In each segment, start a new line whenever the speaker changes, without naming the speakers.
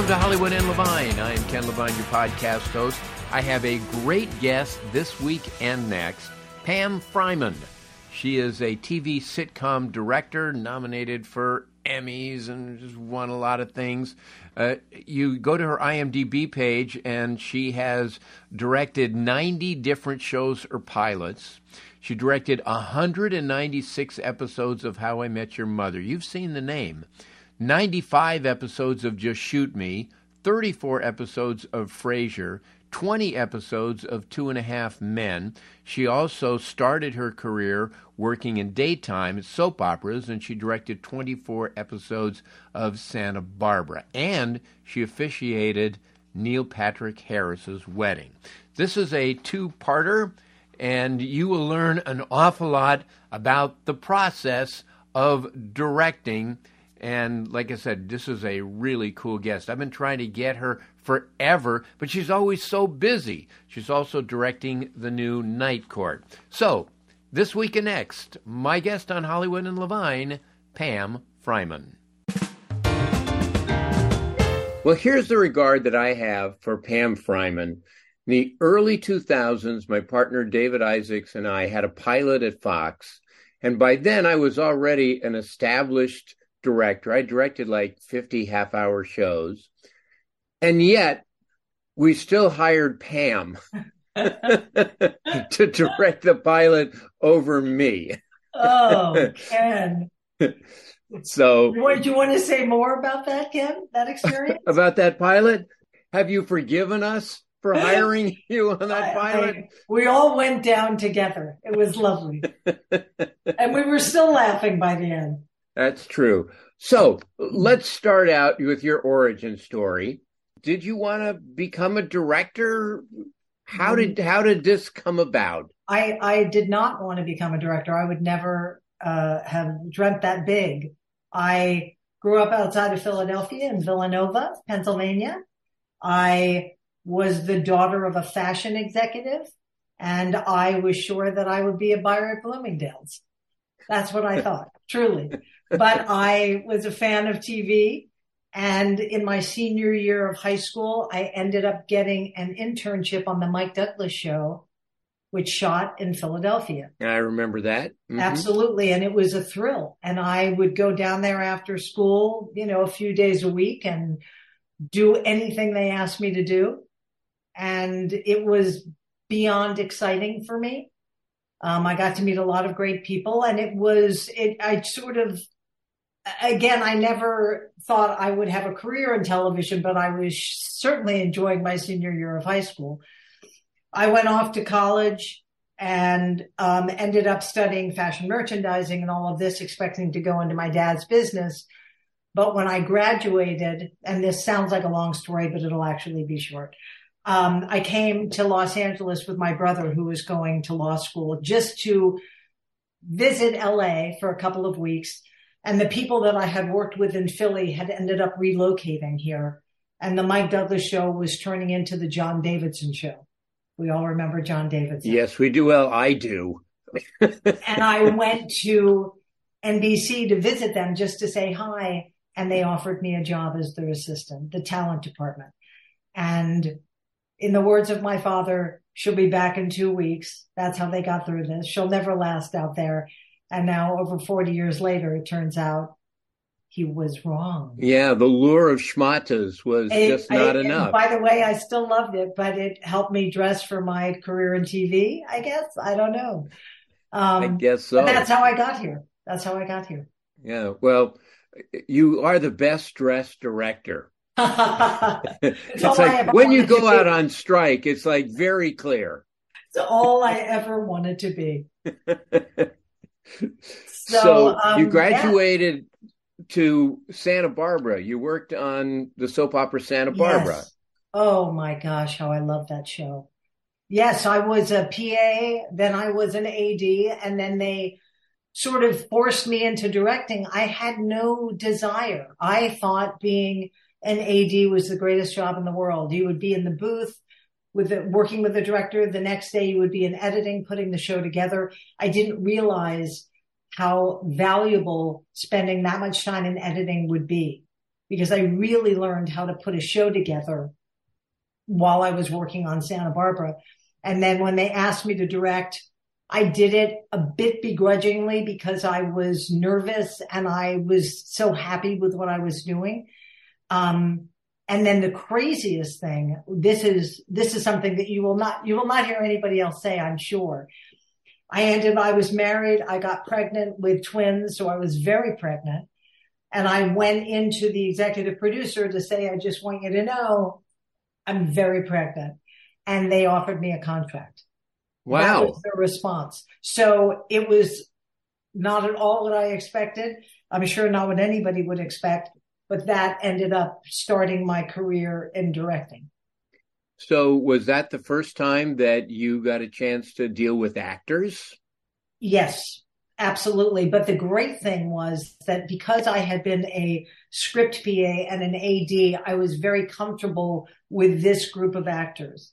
Welcome to Hollywood and Levine. I'm Ken Levine, your podcast host. I have a great guest this week and next, Pam Fryman. She is a TV sitcom director, nominated for Emmys and just won a lot of things. Uh, you go to her IMDb page, and she has directed 90 different shows or pilots. She directed 196 episodes of How I Met Your Mother. You've seen the name. 95 episodes of Just Shoot Me, 34 episodes of Frasier, 20 episodes of Two and a Half Men. She also started her career working in daytime soap operas, and she directed 24 episodes of Santa Barbara. And she officiated Neil Patrick Harris's wedding. This is a two parter, and you will learn an awful lot about the process of directing and like I said, this is a really cool guest. I've been trying to get her forever, but she's always so busy. She's also directing the new Night Court. So, this week and next, my guest on Hollywood and Levine, Pam Fryman. Well, here's the regard that I have for Pam Fryman. In the early 2000s, my partner David Isaacs and I had a pilot at Fox. And by then, I was already an established director. I directed like 50 half hour shows. And yet we still hired Pam to direct the pilot over me.
Oh, Ken.
so,
what, do you want to say more about that, Ken? That experience?
about that pilot? Have you forgiven us for hiring you on that pilot? I, I,
we all went down together. It was lovely. and we were still laughing by the end.
That's true. So let's start out with your origin story. Did you want to become a director? How did mm-hmm. how did this come about?
I I did not want to become a director. I would never uh, have dreamt that big. I grew up outside of Philadelphia in Villanova, Pennsylvania. I was the daughter of a fashion executive, and I was sure that I would be a buyer at Bloomingdale's. That's what I thought, truly but I was a fan of TV. And in my senior year of high school, I ended up getting an internship on the Mike Douglas show, which shot in Philadelphia.
I remember that.
Mm-hmm. Absolutely. And it was a thrill. And I would go down there after school, you know, a few days a week and do anything they asked me to do. And it was beyond exciting for me. Um, I got to meet a lot of great people and it was, it, I sort of again, I never thought I would have a career in television, but I was certainly enjoying my senior year of high school. I went off to college and um, ended up studying fashion merchandising and all of this, expecting to go into my dad's business. But when I graduated, and this sounds like a long story, but it'll actually be short. Um, I came to Los Angeles with my brother who was going to law school just to visit LA for a couple of weeks and the people that I had worked with in Philly had ended up relocating here. And the Mike Douglas show was turning into the John Davidson show. We all remember John Davidson.
Yes, we do. Well, I do.
and I went to NBC to visit them just to say hi. And they offered me a job as their assistant, the talent department. And in the words of my father, she'll be back in two weeks. That's how they got through this. She'll never last out there. And now over 40 years later, it turns out he was wrong.
Yeah, the lure of schmatas was it, just not I, enough.
By the way, I still loved it, but it helped me dress for my career in TV, I guess. I don't know.
Um, I guess so.
That's how I got here. That's how I got here.
Yeah. Well, you are the best dressed director. it's like when you go out on strike, it's like very clear.
It's all I ever wanted to be.
so, so um, you graduated yeah. to Santa Barbara. You worked on the soap opera Santa Barbara.
Yes. Oh my gosh, how I love that show. Yes, I was a PA, then I was an AD, and then they sort of forced me into directing. I had no desire. I thought being an AD was the greatest job in the world. You would be in the booth with the, working with the director. The next day you would be in editing, putting the show together. I didn't realize how valuable spending that much time in editing would be because I really learned how to put a show together while I was working on Santa Barbara. And then when they asked me to direct, I did it a bit begrudgingly because I was nervous and I was so happy with what I was doing. Um, and then the craziest thing, this is, this is something that you will not, you will not hear anybody else say, I'm sure. I ended, I was married. I got pregnant with twins. So I was very pregnant. And I went into the executive producer to say, I just want you to know I'm very pregnant. And they offered me a contract.
Wow.
That was their response. So it was not at all what I expected. I'm sure not what anybody would expect, but that ended up starting my career in directing.
So was that the first time that you got a chance to deal with actors?
Yes, absolutely. But the great thing was that because I had been a script PA and an AD, I was very comfortable with this group of actors.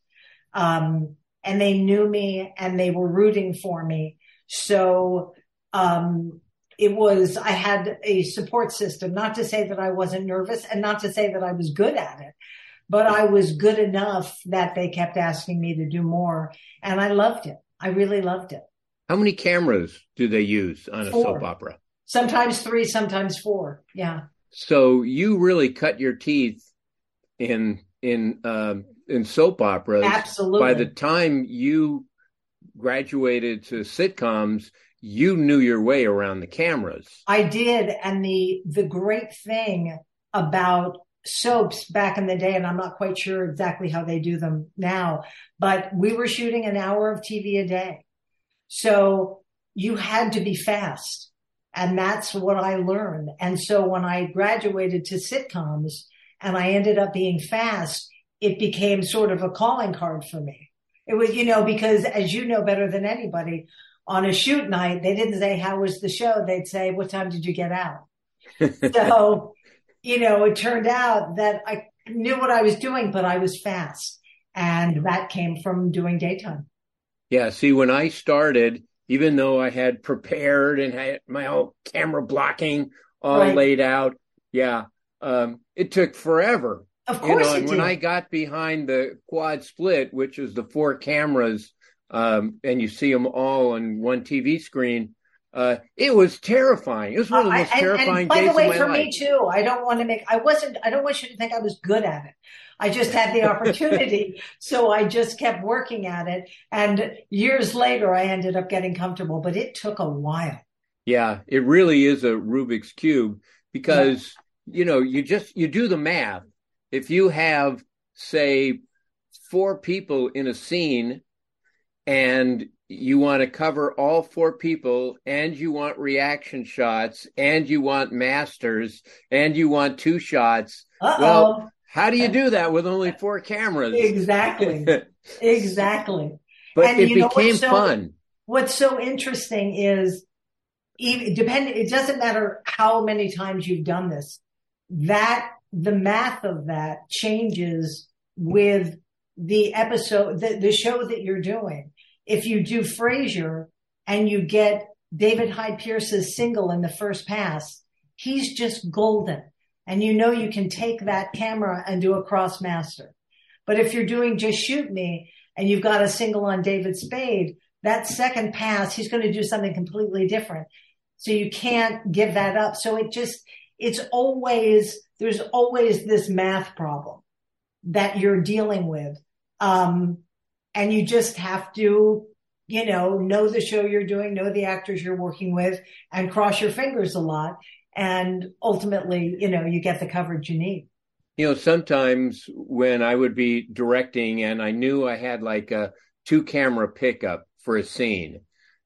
Um, and they knew me and they were rooting for me. So, um, it was, I had a support system, not to say that I wasn't nervous and not to say that I was good at it, but I was good enough that they kept asking me to do more. And I loved it. I really loved it.
How many cameras do they use on a four. soap opera?
Sometimes three, sometimes four. Yeah.
So you really cut your teeth in in um, in soap operas.
Absolutely.
By the time you graduated to sitcoms, you knew your way around the cameras.
I did, and the the great thing about soaps back in the day, and I'm not quite sure exactly how they do them now, but we were shooting an hour of TV a day. So you had to be fast. And that's what I learned. And so when I graduated to sitcoms and I ended up being fast, it became sort of a calling card for me. It was, you know, because as you know better than anybody, on a shoot night, they didn't say, how was the show? They'd say, what time did you get out? so, you know, it turned out that I knew what I was doing, but I was fast. And that came from doing daytime.
Yeah. See, when I started, even though I had prepared and had my whole camera blocking all right. laid out, yeah, um, it took forever.
Of course, you know,
and when I got behind the quad split, which is the four cameras, um, and you see them all on one TV screen, uh, it was terrifying. It was one of the most uh, terrifying and,
and by
days
the way, for
life.
me too, I don't want to make. I wasn't. I don't want you to think I was good at it. I just had the opportunity. so I just kept working at it. And years later, I ended up getting comfortable, but it took a while.
Yeah, it really is a Rubik's Cube because, yeah. you know, you just, you do the math. If you have, say, four people in a scene and you want to cover all four people and you want reaction shots and you want masters and you want two shots.
Uh-oh.
Well, how do you do that with only four cameras?
Exactly. exactly.
But and it became
so,
fun.
What's so interesting is even depending it doesn't matter how many times you've done this. That the math of that changes with the episode the, the show that you're doing. If you do Frasier and you get David Hyde Pierce's single in the first pass, he's just golden and you know you can take that camera and do a cross master. But if you're doing just shoot me and you've got a single on David Spade, that second pass, he's going to do something completely different. So you can't give that up. So it just, it's always, there's always this math problem that you're dealing with. Um, and you just have to, you know, know the show you're doing, know the actors you're working with and cross your fingers a lot and ultimately, you know, you get the coverage you need.
You know, sometimes when I would be directing and I knew I had like a two camera pickup for a scene,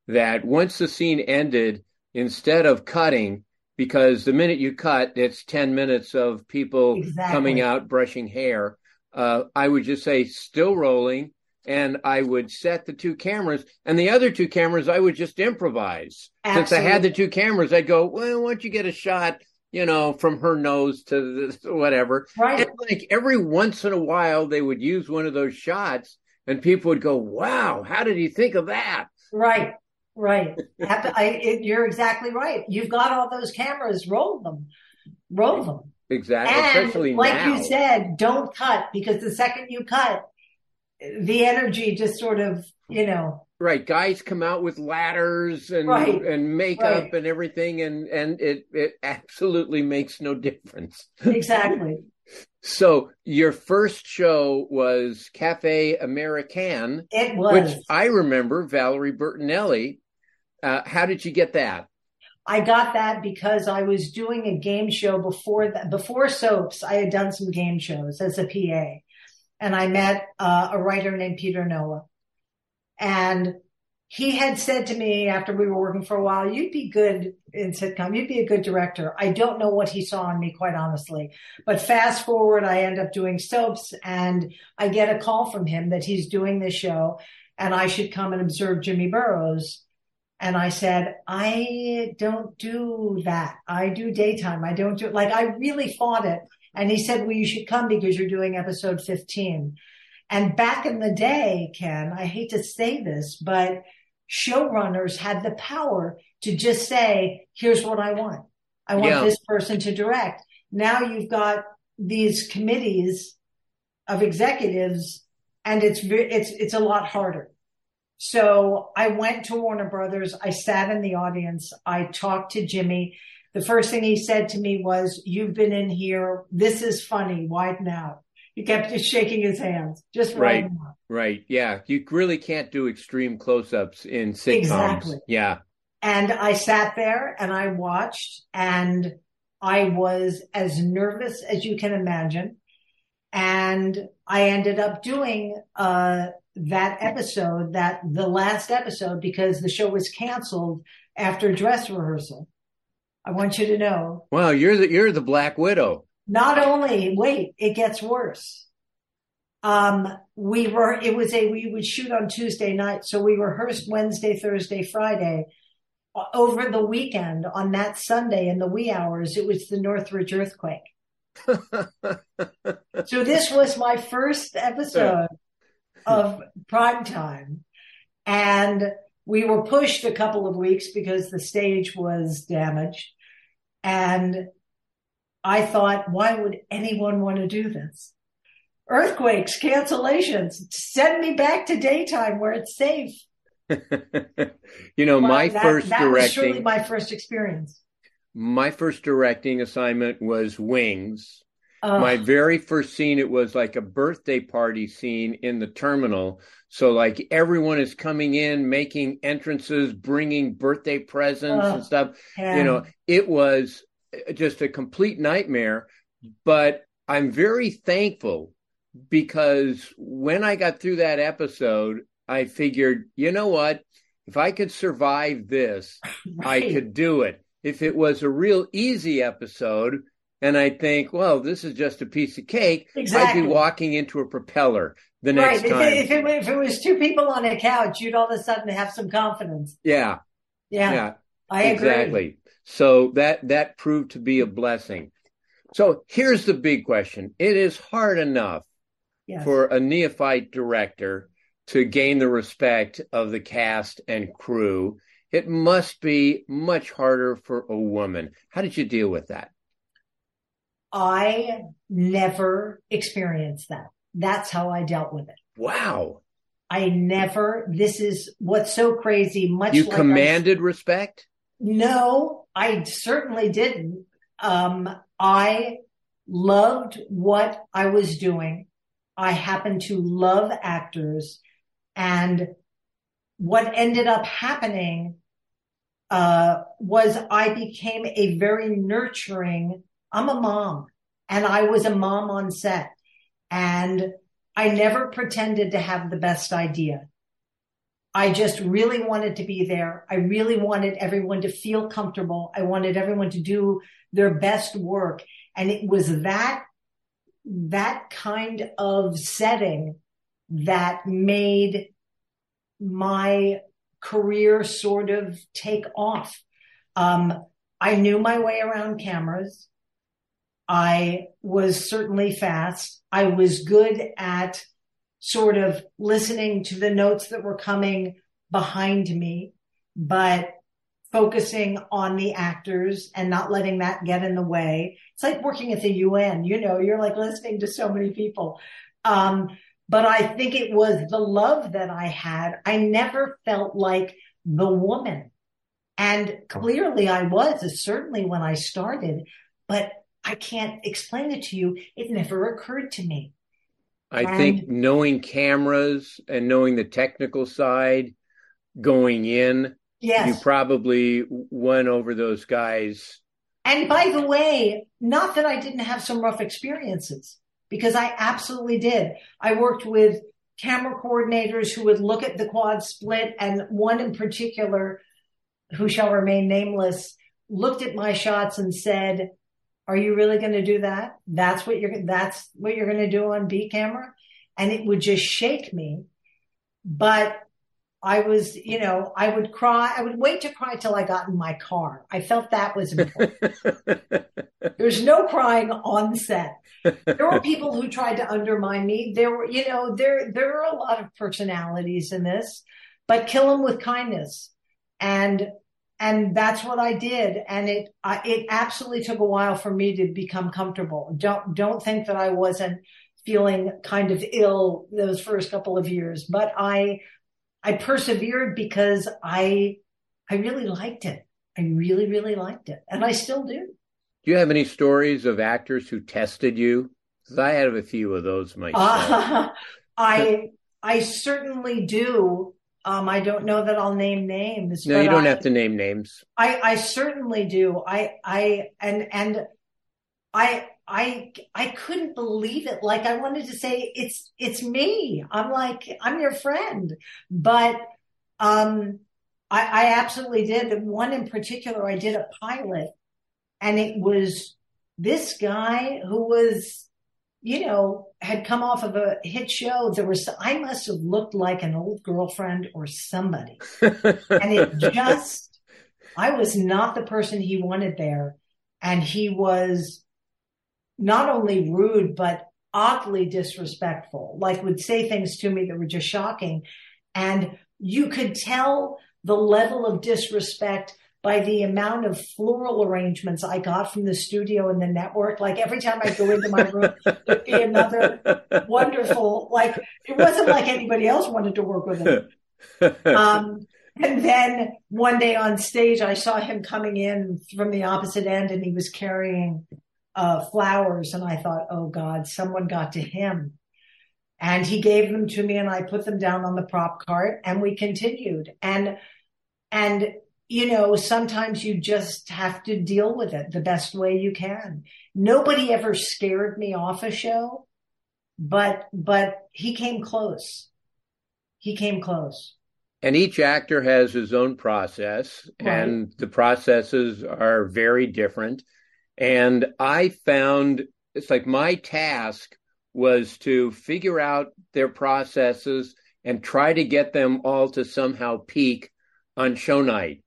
that once the scene ended, instead of cutting, because the minute you cut, it's 10 minutes of people
Exactly.
coming out brushing hair. Uh, I would just say, still rolling. And I would set the two cameras, and the other two cameras I would just improvise. Since I had the two cameras, I'd go, well, why don't you get a shot, you know, from her nose to the, whatever.
Right.
And like every once in a while, they would use one of those shots, and people would go, wow, how did he think of that?
Right, right. I, it, you're exactly right. You've got all those cameras. Roll them, roll them.
Exactly.
And
Especially
like
now.
you said, don't cut because the second you cut, the energy just sort of, you know,
Right, guys come out with ladders and
Right,
and makeup
right.
and everything, and and it it absolutely makes no difference.
exactly.
So your first show was Cafe Americain,
It was.
which I remember Valerie Bertinelli. Uh, how did you get that?
I got that because I was doing a game show before that. Before soaps, I had done some game shows as a PA, and I met uh, a writer named Peter Noah, and he had said to me after we were working for a while, "You'd be good in sitcom. You'd be a good director." I don't know what he saw in me, quite honestly. But fast forward, I end up doing soaps, and I get a call from him that he's doing this show, and I should come and observe Jimmy Burrows. And I said, I don't do that. I do daytime. I don't do like I really fought it. And he said, Well, you should come because you're doing episode 15. And back in the day, Ken, I hate to say this, but showrunners had the power to just say, here's what I want. I want
Yeah.
this person to direct. Now you've got these committees of executives and it's it's it's a lot harder. So I went to Warner Brothers. I sat in the audience. I talked to Jimmy. The first thing he said to me was, "You've been in here. This is funny. Widen out." He kept just shaking his hands, just
Right.
out.
Right, yeah, you really can't do extreme close-ups in sitcoms.
Exactly.
Yeah,
And I sat there and I watched and I was as nervous as you can imagine. And I ended up doing, uh, that episode, that the last episode, because the show was canceled after dress rehearsal. I want you to know,
wow, you're the you're the Black Widow.
not only, wait, it gets worse. Um, we were, it was a, we would shoot on Tuesday night. So we rehearsed Wednesday, Thursday, Friday. Over the weekend on that Sunday in the wee hours, it was the Northridge earthquake. So this was my first episode of prime time. And we were pushed a couple of weeks because the stage was damaged. And I thought, why would anyone want to do this? Earthquakes, cancellations, send me back to daytime where it's safe.
you know, my
that-
first
that was surely
directing,
my first experience.
my first directing assignment was Wings.
Uh,
my very first scene, it was like a birthday party scene in the terminal. So like everyone is coming in, making entrances, bringing birthday presents
Oh,
and stuff.
and-
you know, it was just a complete nightmare. But I'm very thankful because when I got through that episode, I figured, you know what? If I could survive this,
right.
I could do it. If it was a real easy episode, and I think, well, this is just a piece of cake,
Exactly.
I'd be walking into a propeller the
Right.
next
If
time.
it, if, it, if it was two people on a couch, you'd all of a sudden have some confidence.
yeah,
Yeah,
yeah,
I agree.
exactly. So that that proved to be a blessing. So here's the big question: It is hard enough
Yes.
for a neophyte director to gain the respect of the cast and crew. It must be much harder for a woman. How did you deal with that?
I never experienced that. That's how I dealt with it.
Wow.
I never, this is what's so crazy. Much
You
like I-
commanded respect?
no, I certainly didn't. Um, I loved what I was doing. I happened to love actors and what ended up happening, uh, was I became a very nurturing, I'm a mom and I was a mom on set and I never pretended to have the best idea. I just really wanted to be there. I really wanted everyone to feel comfortable. I wanted everyone to do their best work. And it was that, that kind of setting that made my career sort of take off. Um, I knew my way around cameras. I was certainly fast. I was good at sort of listening to the notes that were coming behind me, but focusing on the actors and not letting that get in the way. It's like working at the UN, you know, you're like listening to so many people. Um, but I think it was the love that I had. I never felt like the woman. And clearly I was, certainly when I started, but I can't explain it to you. It never occurred to me.
I and, think knowing cameras and knowing the technical side going in, yes. you probably went over those guys.
And by the way, not that I didn't have some rough experiences because I absolutely did. I worked with camera coordinators who would look at the quad split and one in particular who shall remain nameless looked at my shots and said, are you really going to do that? That's what you're, that's what you're going to do on B camera. And it would just shake me. But I was, you know, I would cry. I would wait to cry till I got in my car. I felt that was important. There's no crying on set. There were people who tried to undermine me. There were, you know, there there are a lot of personalities in this, but kill them with kindness. And and that's what I did. And it I, it absolutely took a while for me to become comfortable. Don't don't think that I wasn't feeling kind of ill those first couple of years, but I I persevered because I, I really liked it. I really, really liked it. And I still do.
Do you have any stories of actors who tested you? Because I have a few of those myself. Uh,
I, I certainly do. Um, I don't know that I'll name names.
No, you don't I, have to name names.
I, I certainly do. I, I, and, and I, I I couldn't believe it. Like I wanted to say it's it's me. I'm like I'm your friend, but um, I, I absolutely did. One in particular, I did a pilot, and it was this guy who was, you know, had come off of a hit show. There was I must have looked like an old girlfriend or somebody, and it just I was not the person he wanted there, and he was not only rude, but oddly disrespectful, like would say things to me that were just shocking. And you could tell the level of disrespect by the amount of floral arrangements I got from the studio and the network. Like every time I go into my room, there'd be another wonderful, like it wasn't like anybody else wanted to work with him. Um, and then one day on stage, I saw him coming in from the opposite end and he was carrying uh, flowers. And I thought, oh God, someone got to him. And he gave them to me and I put them down on the prop cart and we continued. And, and, you know, sometimes you just have to deal with it the best way you can. Nobody ever scared me off a show, but, but he came close. He came close.
And each actor has his own process, right. and the processes are very different. And I found it's like my task was to figure out their processes and try to get them all to somehow peak on show night.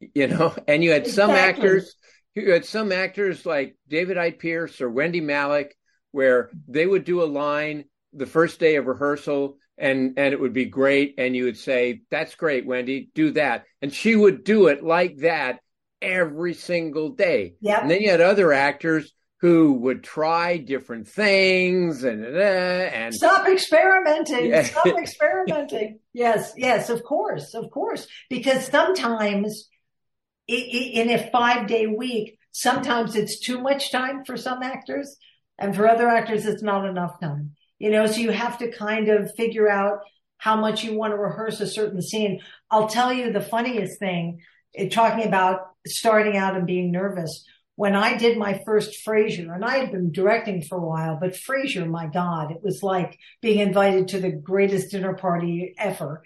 You know, and you had some actors, you had some actors like David Hyde Pierce or Wendy Malick, where they would do a line the first day of rehearsal and and it would be great and you would say that's great wendy do that and she would do it like that every single day.
Yep.
And then you had other actors who would try different things and uh, and
stop experimenting. Yeah. Stop experimenting. yes, yes, of course, of course, because sometimes in a five day week, sometimes it's too much time for some actors, and for other actors, it's not enough time. You know, so you have to kind of figure out how much you want to rehearse a certain scene. I'll tell you the funniest thing, eh, talking about starting out and being nervous. when I did my first Frasier, and I had been directing for a while, but Frasier, my God, it was like being invited to the greatest dinner party ever.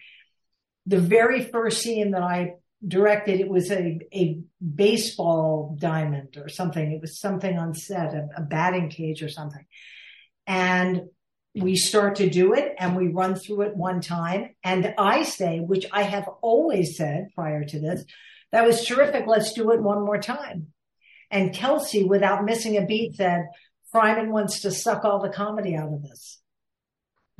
The very first scene that I directed, it was a, a baseball diamond or something. It was something on set, a, a batting cage or something. And we start to do it and we run through it one time. And I say, which I have always said prior to this, that was terrific. Let's do it one more time. And Kelsey, without missing a beat, said, Fryman wants to suck all the comedy out of this.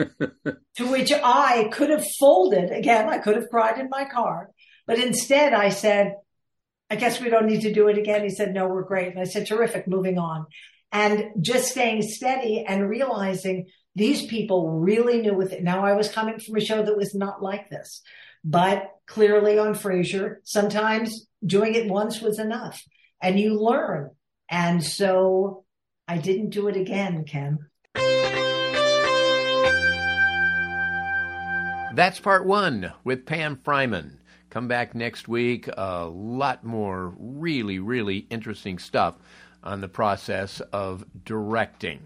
to which I could have folded again. I could have cried in my car, but instead I said, I guess we don't need to do it again. He said, no, we're great. And I said, terrific, moving on. And just staying steady and realizing these people really knew with it. Now I was coming from a show that was not like this, but clearly on Frasier, sometimes doing it once was enough and you learn. And so I didn't do it again, Ken.
That's part one with Pam Fryman. Come back next week. A lot more really, really interesting stuff on the process of directing.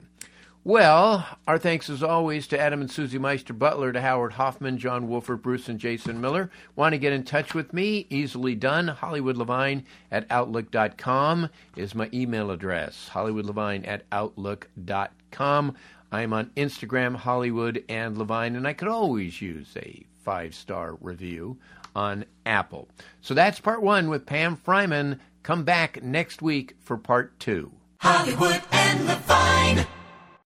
Well, our thanks as always to Adam and Susie Meister Butler, to Howard Hoffman, John Wolford, Bruce, and Jason Miller. Want to get in touch with me? Easily done. Hollywood Levine at Outlook.com is my email address. Hollywood Levine at Outlook.com. I'm on Instagram, Hollywood and Levine, and I could always use a five star review on Apple. So that's part one with Pam Fryman. Come back next week for part two.
Hollywood and Levine.